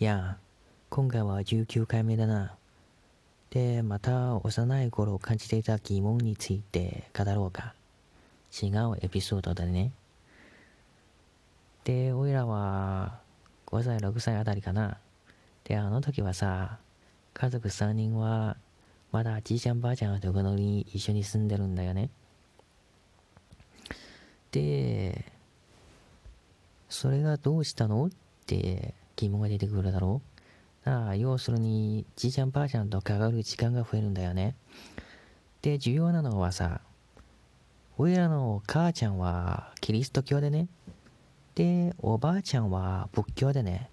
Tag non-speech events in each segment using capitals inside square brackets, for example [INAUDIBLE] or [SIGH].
いや、今回は19回目だな。で、また幼い頃感じていた疑問について語ろうか。違うエピソードだね。で、おいらは5歳、6歳あたりかな。で、あの時はさ、家族3人はまだじいちゃんばあちゃんのところに一緒に住んでるんだよね。で、それがどうしたの？って疑問が出てくるだろう。ああ、要するに、じいちゃんばあちゃんと関わる時間が増えるんだよね。で、重要なのはさ、おいらの母ちゃんはキリスト教でね。で、おばあちゃんは仏教でね。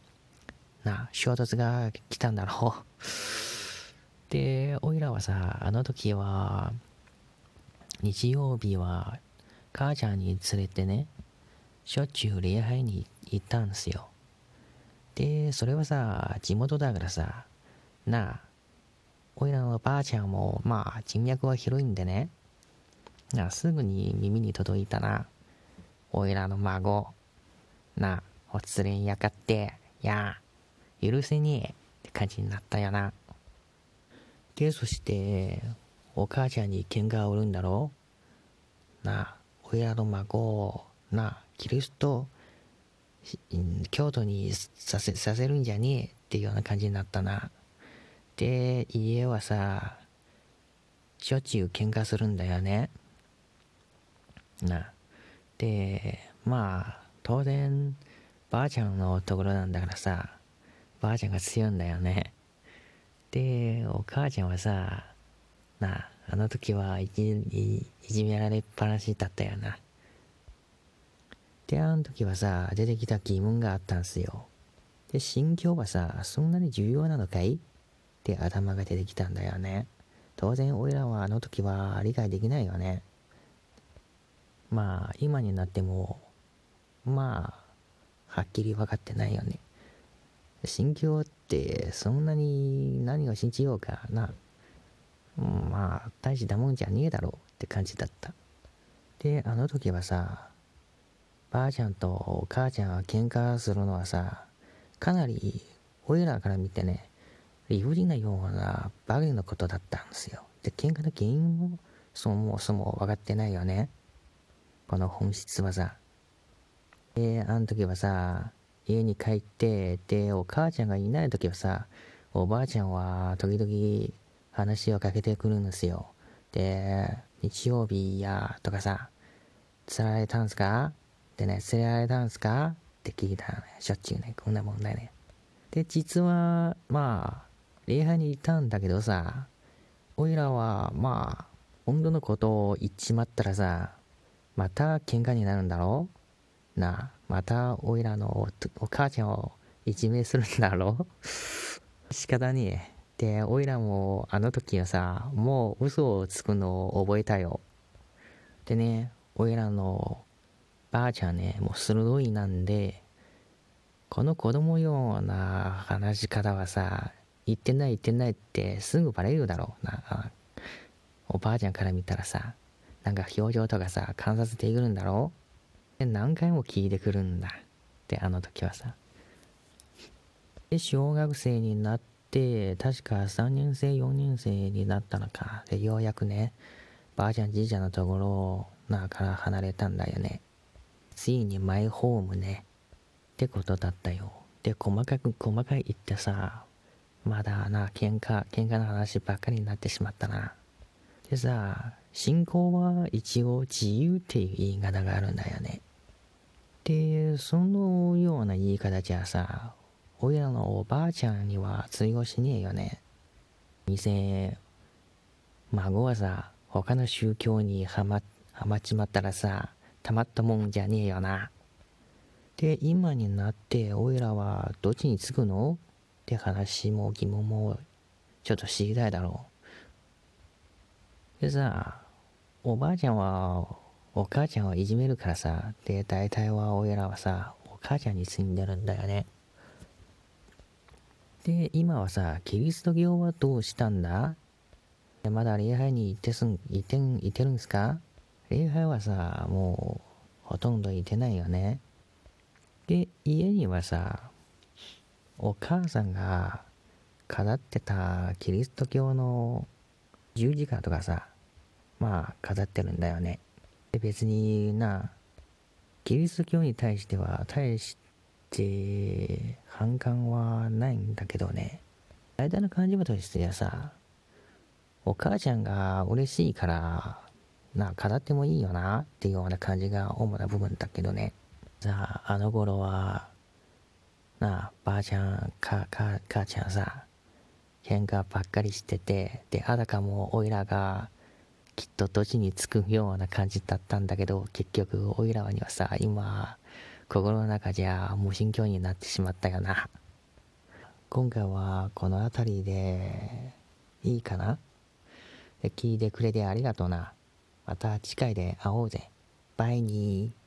な、衝突が来たんだろう。で、おいらはさ、あの時は、日曜日は母ちゃんに連れてね、しょっちゅう礼拝に行ったんですよ。で、それはさ、地元だからさ、なあ、おいらのばあちゃんも、まあ、人脈は広いんでね、なあ、すぐに耳に届いたな。おいらの孫、なあ、おつれんやかって、や、許せねえって感じになったよな。で、そして、お母ちゃんに喧嘩を売るんだろなあ、おいらの孫、な、キリスト、京都にさせさせるんじゃねえっていうような感じになったな。で、家はさ、しょっちゅう喧嘩するんだよね。な。で、まあ、当然、ばあちゃんのところなんだからさ、ばあちゃんが強いんだよね。で、お母ちゃんはさ、なあ、あの時はいじいじめられっぱなしだったよな。で、あの時はさ、出てきた疑問があったんすよ。で、心境はさ、そんなに重要なのかい？って頭が出てきたんだよね。当然、俺らはあの時は理解できないよね。まあ、今になっても、まあ、はっきり分かってないよね。心境ってそんなに何を信じようかな。まあ、大したもんじゃねえだろうって感じだった。で、あの時はさ、ばあちゃんとお母ちゃんが喧嘩するのはさ、かなり、俺らから見てね、理不尽なようなバグのことだったんですよ。で、喧嘩の原因もそもそも分かってないよね。この本質はさ。で、あの時はさ、家に帰って、で、お母ちゃんがいない時はさ、おばあちゃんは時々話をかけてくるんですよ。で、日曜日やとかさ、釣られたんすか？でね、連れられたんすか？って聞いたらね、しょっちゅうね、こんな問題ね。で、実は、まあ、礼拝に行ったんだけどさ、おいらは、まあ、本当のことを言っちまったらさ、また喧嘩になるんだろ？うな、またおいらのお母ちゃんをいじめするんだろ？う [LAUGHS] 仕方ねえ。で、おいらもあの時はさ、もう嘘をつくのを覚えたよ。でね、おいらのばあちゃんね、もう鋭いなんで、この子供ような話し方はさ、言ってない言ってないってすぐバレるだろうな。おばあちゃんから見たらさ、なんか表情とかさ、観察できるんだろうで、何回も聞いてくるんだ。で、あの時はさ。で、小学生になって、確か3年生、4年生になったのか。で、ようやくね、ばあちゃん、じいちゃんのところ、なから離れたんだよね。ついにマイホームね。ってことだったよ。で、細かく細かい言ってさ、まだな、喧嘩、喧嘩の話ばっかりになってしまったな。でさ、信仰は一応自由っていう言い方があるんだよね。で、そのような言い方じゃさ、親のおばあちゃんには通用しねえよね。店、孫はさ、他の宗教にはま、はまっちまったらさ、たまったもんじゃねえよな。で、今になって、おいらはどっちにつくの？って話も疑問もちょっと知りたいだろう。でさ、おばあちゃんは、お母ちゃんをいじめるからさ、で、大体はおいらはさ、お母ちゃんに住んでるんだよね。で、今はさ、キリスト教はどうしたんだ？まだ礼拝に行ってすん、行ってん、行ってるんですか？礼拝はさ、もうほとんど行ってないよね。で、家にはさ、お母さんが飾ってたキリスト教の十字架とかさ、まあ飾ってるんだよね。で、別にな、キリスト教に対しては大して反感はないんだけどね。間の感じとしてはさ、お母ちゃんが嬉しいから、な、飾ってもいいよなっていうような感じが主な部分だけどね。さあ、あの頃は、なあ、ばあちゃん、か、か、母ちゃんさ、喧嘩ばっかりしてて、で、あたかもおいらが、きっと土地につくような感じだったんだけど、結局、おいらにはさ、今、心の中じゃ無心境になってしまったよな。今回はこの辺りでいいかな？聞いてくれてありがとうな。また次回で会おうぜ。バイニー。